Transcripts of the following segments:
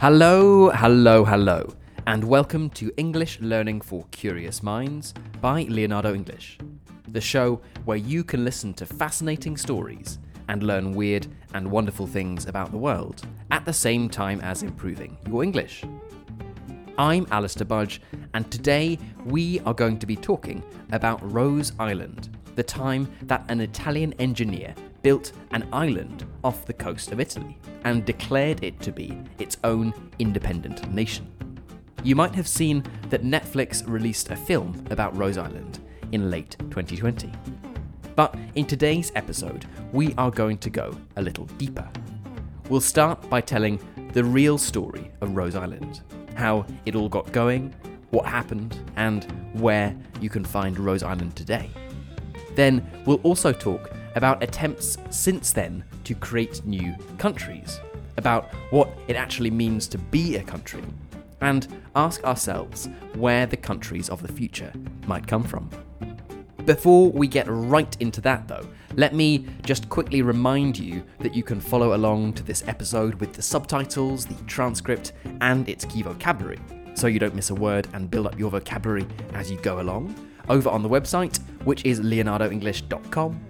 Hello, hello, hello, and welcome to English Learning for Curious Minds by Leonardo English, the show where you can listen to fascinating stories and learn weird and wonderful things about the world at the same time as improving your English. I'm Alistair Budge, and today we are going to be talking about Rose Island, the time that an Italian engineer built an island off the coast of Italy and declared it to be its own independent nation. You might have seen that Netflix released a film about Rose Island in late 2020. But in today's episode, we are going to go a little deeper. We'll start by telling the real story of Rose Island, how it all got going, what happened, and where you can find Rose Island today. Then we'll also talk about attempts since then to create new countries, about what it actually means to be a country, and ask ourselves where the countries of the future might come from. Before we get right into that, though, let me just quickly remind you that you can follow along to this episode with the subtitles, the transcript, and its key vocabulary, so you don't miss a word and build up your vocabulary as you go along, over on the website, which is leonardoenglish.com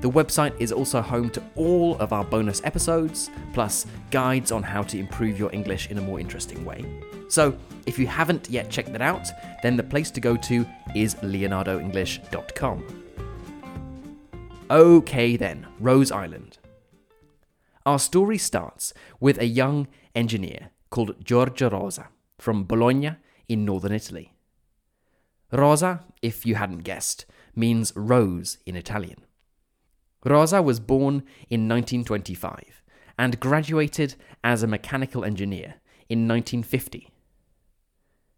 the website is also home to all of our bonus episodes, plus guides on how to improve your English in a more interesting way. So, if you haven't yet checked that out, then the place to go to is leonardoenglish.com. Okay, then, Rose Island. Our story starts with a young engineer called Giorgio Rosa from Bologna in northern Italy. Rosa, if you hadn't guessed, means rose in Italian. Rosa was born in 1925 and graduated as a mechanical engineer in 1950.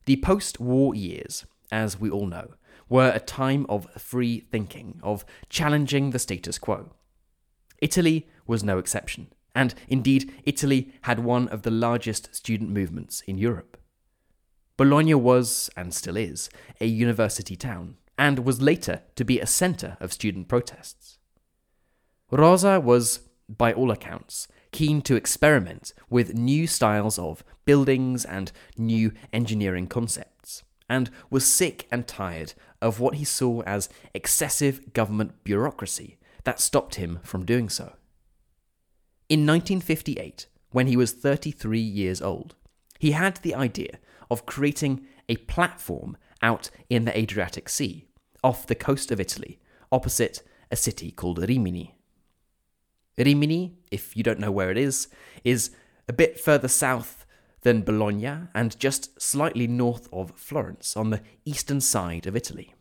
The post war years, as we all know, were a time of free thinking, of challenging the status quo. Italy was no exception, and indeed, Italy had one of the largest student movements in Europe. Bologna was, and still is, a university town, and was later to be a centre of student protests. Rosa was, by all accounts, keen to experiment with new styles of buildings and new engineering concepts, and was sick and tired of what he saw as excessive government bureaucracy that stopped him from doing so. In 1958, when he was 33 years old, he had the idea of creating a platform out in the Adriatic Sea, off the coast of Italy, opposite a city called Rimini. Rimini, if you don't know where it is, is a bit further south than Bologna and just slightly north of Florence on the eastern side of Italy.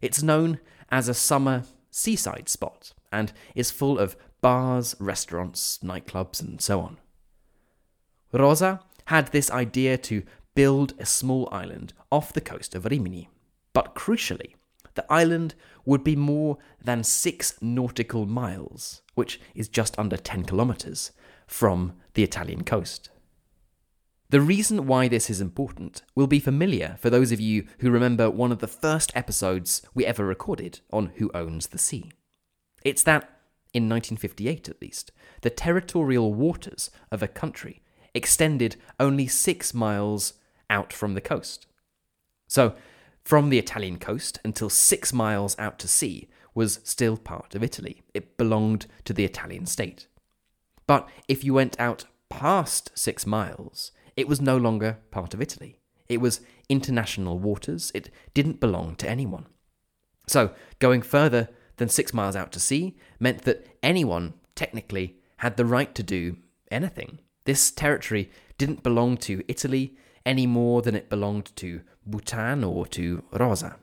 It's known as a summer seaside spot and is full of bars, restaurants, nightclubs, and so on. Rosa had this idea to build a small island off the coast of Rimini, but crucially, the island would be more than six nautical miles, which is just under 10 kilometres, from the Italian coast. The reason why this is important will be familiar for those of you who remember one of the first episodes we ever recorded on Who Owns the Sea. It's that, in 1958 at least, the territorial waters of a country extended only six miles out from the coast. So, from the Italian coast until six miles out to sea was still part of Italy. It belonged to the Italian state. But if you went out past six miles, it was no longer part of Italy. It was international waters. It didn't belong to anyone. So, going further than six miles out to sea meant that anyone, technically, had the right to do anything. This territory didn't belong to Italy any more than it belonged to Bhutan or to Rosa.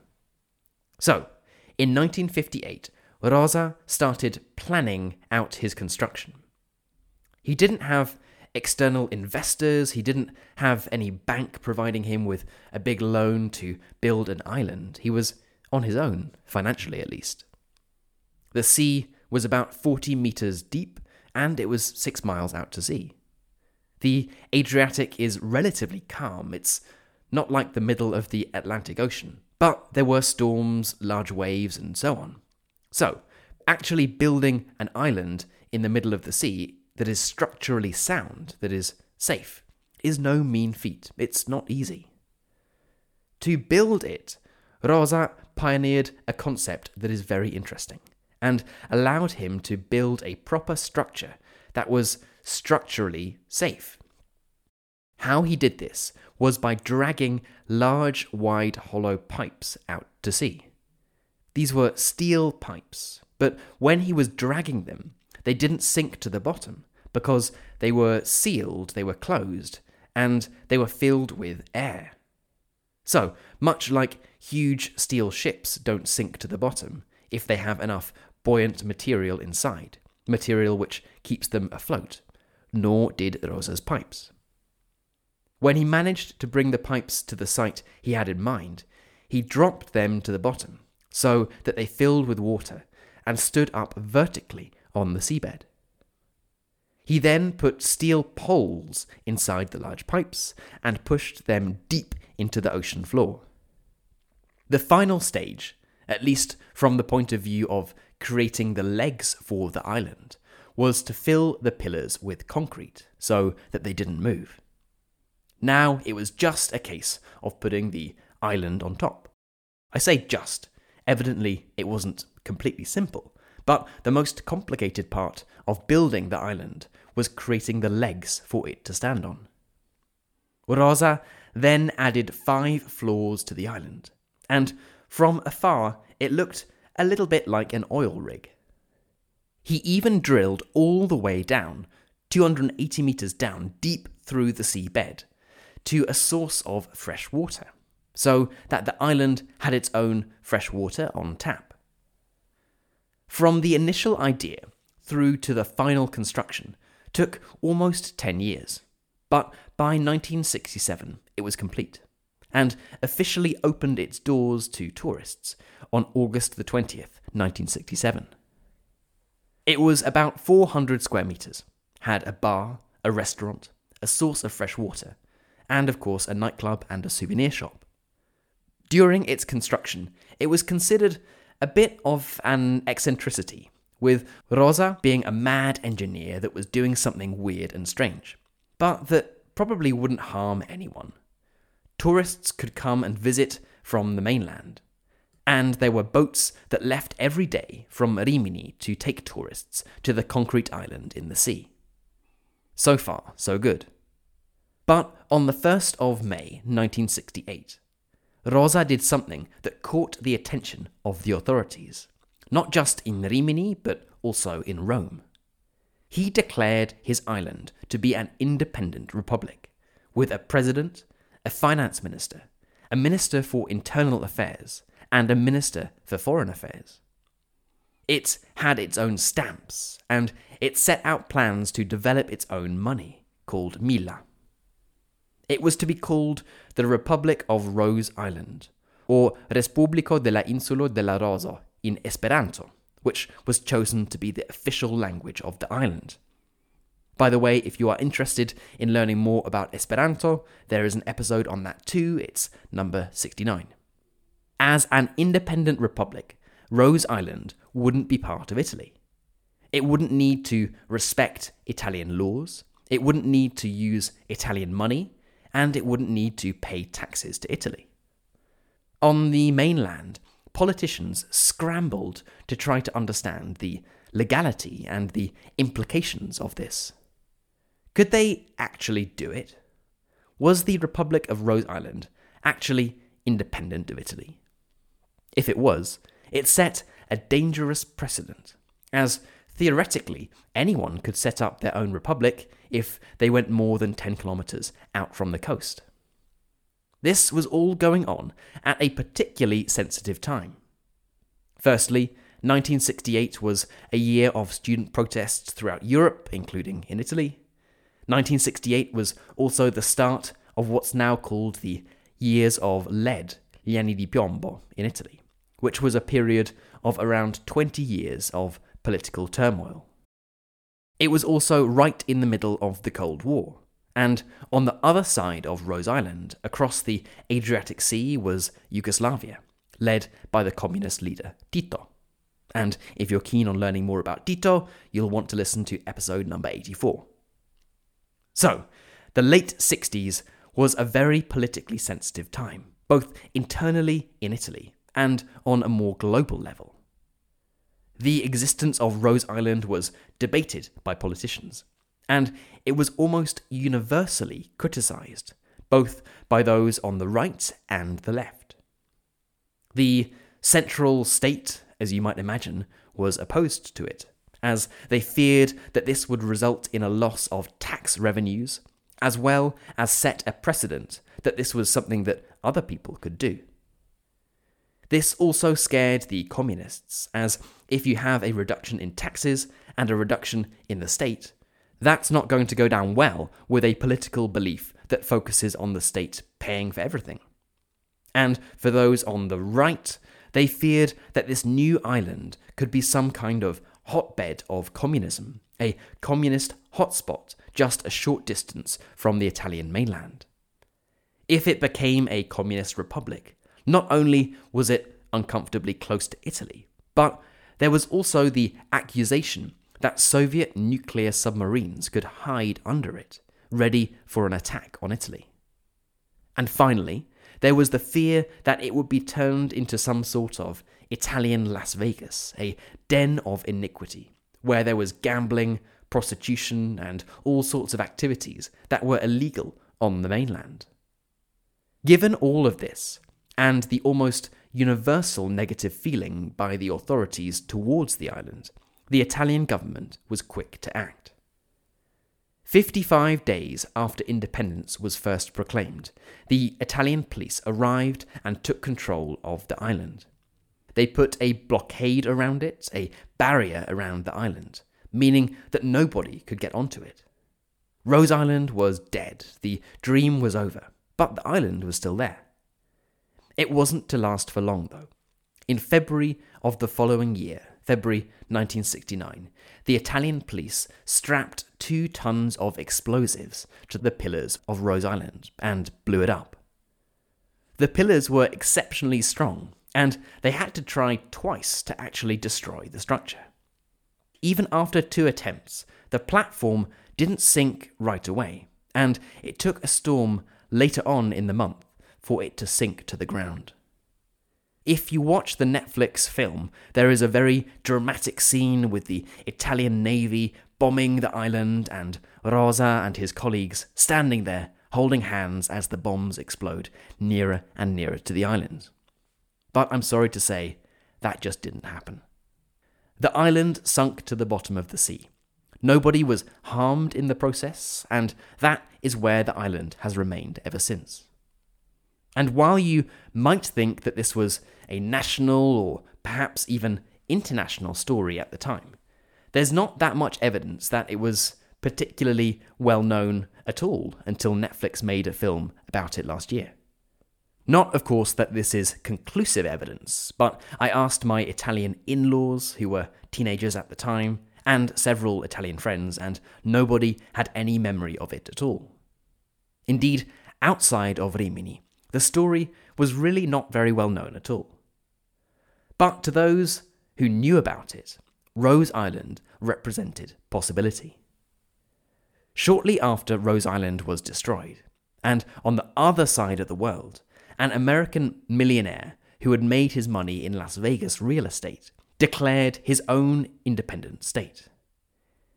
So, in 1958, Rosa started planning out his construction. He didn't have external investors, he didn't have any bank providing him with a big loan to build an island. He was on his own, financially at least. The sea was about 40 meters deep, and it was six miles out to sea. The Adriatic is relatively calm. It's not like the middle of the Atlantic Ocean, but there were storms, large waves, and so on. So, actually building an island in the middle of the sea that is structurally sound, that is safe, is no mean feat. It's not easy. To build it, Rosa pioneered a concept that is very interesting and allowed him to build a proper structure that was structurally safe. How he did this was by dragging large, wide, hollow pipes out to sea. These were steel pipes, but when he was dragging them, they didn't sink to the bottom because they were sealed, they were closed, and they were filled with air. So, much like huge steel ships don't sink to the bottom if they have enough buoyant material inside, material which keeps them afloat, nor did Rosa's pipes. When he managed to bring the pipes to the site he had in mind, he dropped them to the bottom so that they filled with water and stood up vertically on the seabed. He then put steel poles inside the large pipes and pushed them deep into the ocean floor. The final stage, at least from the point of view of creating the legs for the island, was to fill the pillars with concrete so that they didn't move. Now it was just a case of putting the island on top. I say just, evidently it wasn't completely simple, but the most complicated part of building the island was creating the legs for it to stand on. Rosa then added five floors to the island, and from afar it looked a little bit like an oil rig. He even drilled all the way down, 280 metres down, deep through the seabed, to a source of fresh water, so that the island had its own fresh water on tap. From the initial idea through to the final construction took almost 10 years, but by 1967 it was complete and officially opened its doors to tourists on August the 20th, 1967. It was about 400 square metres, had a bar, a restaurant, a source of fresh water, and of course a nightclub and a souvenir shop. During its construction, it was considered a bit of an eccentricity with Rosa being a mad engineer that was doing something weird and strange, but that probably wouldn't harm anyone. Tourists could come and visit from the mainland, and there were boats that left every day from Rimini to take tourists to the concrete island in the sea. So far, so good. But on the 1st of May 1968, Rosa did something that caught the attention of the authorities not just in Rimini, but also in Rome. He declared his island to be an independent republic, with a president, a finance minister, a minister for internal affairs, and a minister for foreign affairs. It had its own stamps, and it set out plans to develop its own money, called Mila. It was to be called the Republic of Rose Island, or Respubliko de la Insulo de la Rosa in Esperanto, which was chosen to be the official language of the island. By the way, if you are interested in learning more about Esperanto, there is an episode on that too. It's number 69. As an independent republic, Rose Island wouldn't be part of Italy. It wouldn't need to respect Italian laws, it wouldn't need to use Italian money, and it wouldn't need to pay taxes to Italy. On the mainland, politicians scrambled to try to understand the legality and the implications of this. Could they actually do it? Was the Republic of Rose Island actually independent of Italy? If it was, it set a dangerous precedent, as theoretically anyone could set up their own republic if they went more than 10 kilometres out from the coast. This was all going on at a particularly sensitive time. Firstly, 1968 was a year of student protests throughout Europe, including in Italy. 1968 was also the start of what's now called the Years of Lead, gli anni di piombo, in Italy, which was a period of around 20 years of political turmoil. It was also right in the middle of the Cold War, and on the other side of Rose Island, across the Adriatic Sea, was Yugoslavia, led by the communist leader Tito. And if you're keen on learning more about Tito, you'll want to listen to episode number 84. So, the late 60s was a very politically sensitive time, both internally in Italy and on a more global level. The existence of Rose Island was debated by politicians, and it was almost universally criticised, both by those on the right and the left. The central state, as you might imagine, was opposed to it, as they feared that this would result in a loss of tax revenues, as well as set a precedent that this was something that other people could do. This also scared the communists, as if you have a reduction in taxes and a reduction in the state, that's not going to go down well with a political belief that focuses on the state paying for everything. And for those on the right, they feared that this new island could be some kind of hotbed of communism, a communist hotspot just a short distance from the Italian mainland. If it became a communist republic, not only was it uncomfortably close to Italy, but there was also the accusation that Soviet nuclear submarines could hide under it, ready for an attack on Italy. And finally, there was the fear that it would be turned into some sort of Italian Las Vegas, a den of iniquity, where there was gambling, prostitution, and all sorts of activities that were illegal on the mainland. Given all of this, and the almost universal negative feeling by the authorities towards the island, the Italian government was quick to act. 55 days after independence was first proclaimed, the Italian police arrived and took control of the island. They put a blockade around it, a barrier around the island, meaning that nobody could get onto it. Rose Island was dead, the dream was over, but the island was still there. It wasn't to last for long, though. In February of the following year, February 1969, the Italian police strapped two tons of explosives to the pillars of Rose Island and blew it up. The pillars were exceptionally strong, and they had to try twice to actually destroy the structure. Even after two attempts, the platform didn't sink right away, and it took a storm later on in the month for it to sink to the ground. If you watch the Netflix film, there is a very dramatic scene with the Italian Navy bombing the island and Rosa and his colleagues standing there holding hands as the bombs explode nearer and nearer to the island. But I'm sorry to say, that just didn't happen. The island sunk to the bottom of the sea. Nobody was harmed in the process, and that is where the island has remained ever since. And while you might think that this was a national or perhaps even international story at the time, there's not that much evidence that it was particularly well known at all until Netflix made a film about it last year. Not, of course, that this is conclusive evidence, but I asked my Italian in laws, who were teenagers at the time, and several Italian friends, and nobody had any memory of it at all. Indeed, outside of Rimini, the story was really not very well known at all. But to those who knew about it, Rose Island represented possibility. Shortly after Rose Island was destroyed, and on the other side of the world, an American millionaire who had made his money in Las Vegas real estate declared his own independent state.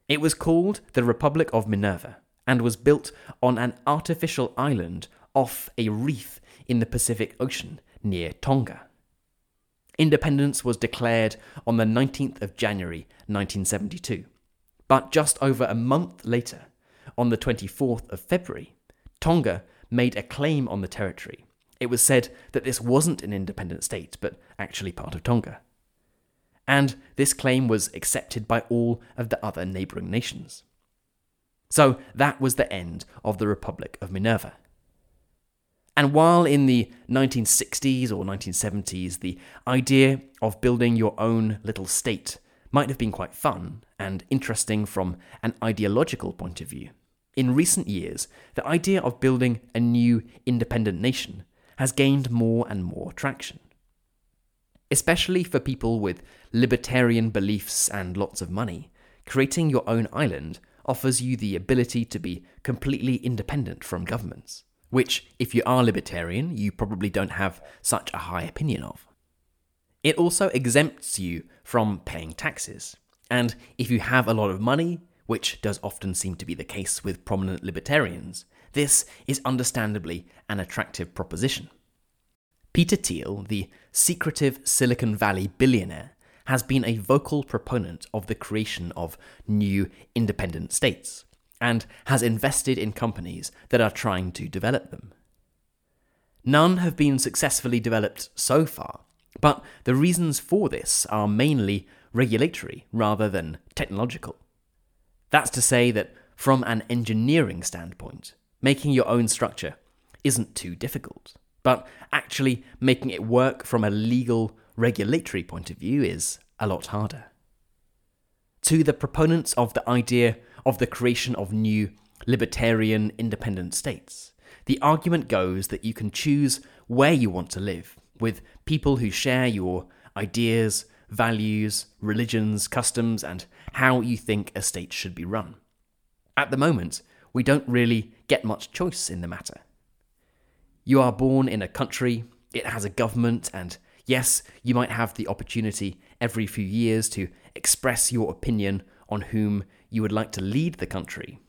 It was called the Republic of Minerva and was built on an artificial island off a reef in the Pacific Ocean near Tonga. Independence was declared on the 19th of January 1972, but just over a month later, on the 24th of February, Tonga made a claim on the territory. It was said that this wasn't an independent state, but actually part of Tonga. And this claim was accepted by all of the other neighbouring nations. So that was the end of the Republic of Minerva. And while in the 1960s or 1970s, the idea of building your own little state might have been quite fun and interesting from an ideological point of view, in recent years, the idea of building a new independent nation has gained more and more traction. Especially for people with libertarian beliefs and lots of money, creating your own island offers you the ability to be completely independent from governments, which, if you are libertarian, you probably don't have such a high opinion of. It also exempts you from paying taxes, and if you have a lot of money, which does often seem to be the case with prominent libertarians, this is understandably an attractive proposition. Peter Thiel, the secretive Silicon Valley billionaire, has been a vocal proponent of the creation of new independent states and has invested in companies that are trying to develop them. None have been successfully developed so far, but the reasons for this are mainly regulatory rather than technological. That's to say that from an engineering standpoint, making your own structure isn't too difficult, but actually making it work from a legal regulatory point of view is a lot harder. To the proponents of the idea of the creation of new libertarian independent states, the argument goes that you can choose where you want to live with people who share your ideas, values, religions, customs, and how you think a state should be run. At the moment, we don't really get much choice in the matter. You are born in a country, it has a government, and Yes, you might have the opportunity every few years to express your opinion on whom you would like to lead the country.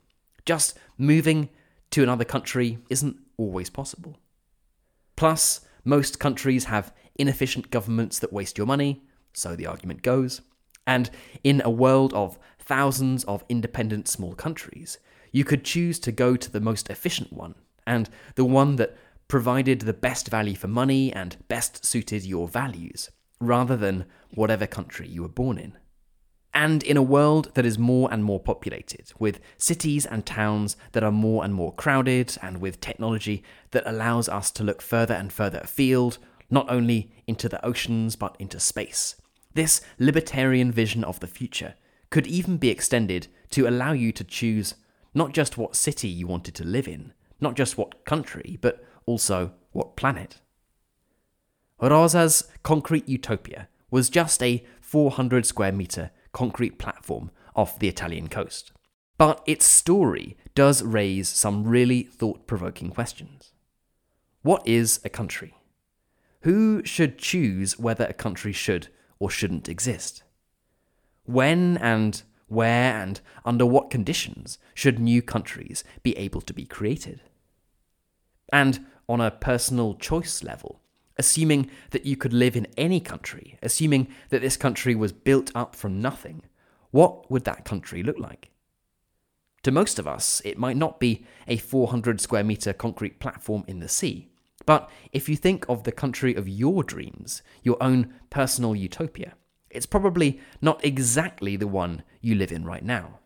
Just moving to another country isn't always possible. Plus, most countries have inefficient governments that waste your money, so the argument goes. And in a world of thousands of independent small countries, you could choose to go to the most efficient one, and the one that provided the best value for money and best suited your values, rather than whatever country you were born in. And in a world that is more and more populated, with cities and towns that are more and more crowded, and with technology that allows us to look further and further afield, not only into the oceans but into space, this libertarian vision of the future could even be extended to allow you to choose not just what city you wanted to live in, not just what country, but also what planet. Rosa's concrete utopia was just a 400 square metre concrete platform off the Italian coast. But its story does raise some really thought provoking questions. What is a country? Who should choose whether a country should or shouldn't exist? When and where and under what conditions should new countries be able to be created? And on a personal choice level, assuming that you could live in any country, assuming that this country was built up from nothing, what would that country look like? To most of us, it might not be a 400 square metre concrete platform in the sea. But if you think of the country of your dreams, your own personal utopia, it's probably not exactly the one you live in right now.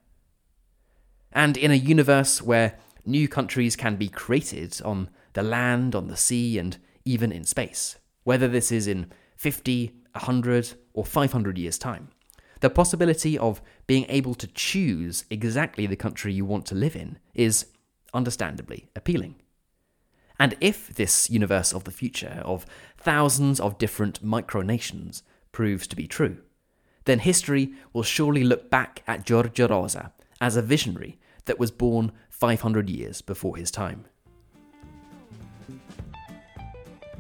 And in a universe where new countries can be created on the land, on the sea, and even in space, whether this is in 50, 100, or 500 years' time. The possibility of being able to choose exactly the country you want to live in is understandably appealing. And if this universe of the future, of thousands of different micronations, proves to be true, then history will surely look back at Giorgio Rosa as a visionary that was born 500 years before his time.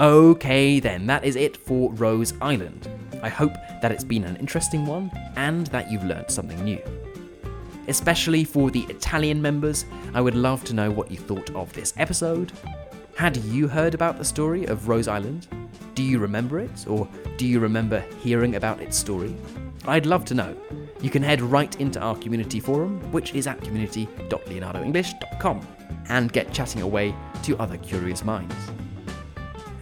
Okay, then, that is it for Rose Island. I hope that it's been an interesting one and that you've learned something new. Especially for the Italian members, I would love to know what you thought of this episode. Had you heard about the story of Rose Island? Do you remember it, or do you remember hearing about its story? I'd love to know. You can head right into our community forum, which is at community.leonardoenglish.com, and get chatting away to other curious minds.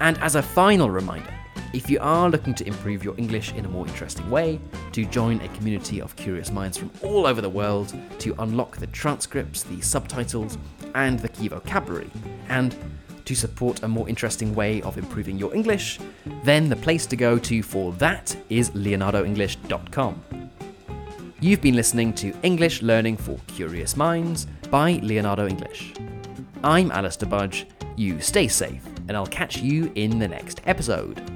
And as a final reminder, if you are looking to improve your English in a more interesting way, to join a community of curious minds from all over the world, to unlock the transcripts, the subtitles, and the key vocabulary, and to support a more interesting way of improving your English, then the place to go to for that is leonardoenglish.com. You've been listening to English Learning for Curious Minds by Leonardo English. I'm Alistair Budge. You stay safe and I'll catch you in the next episode.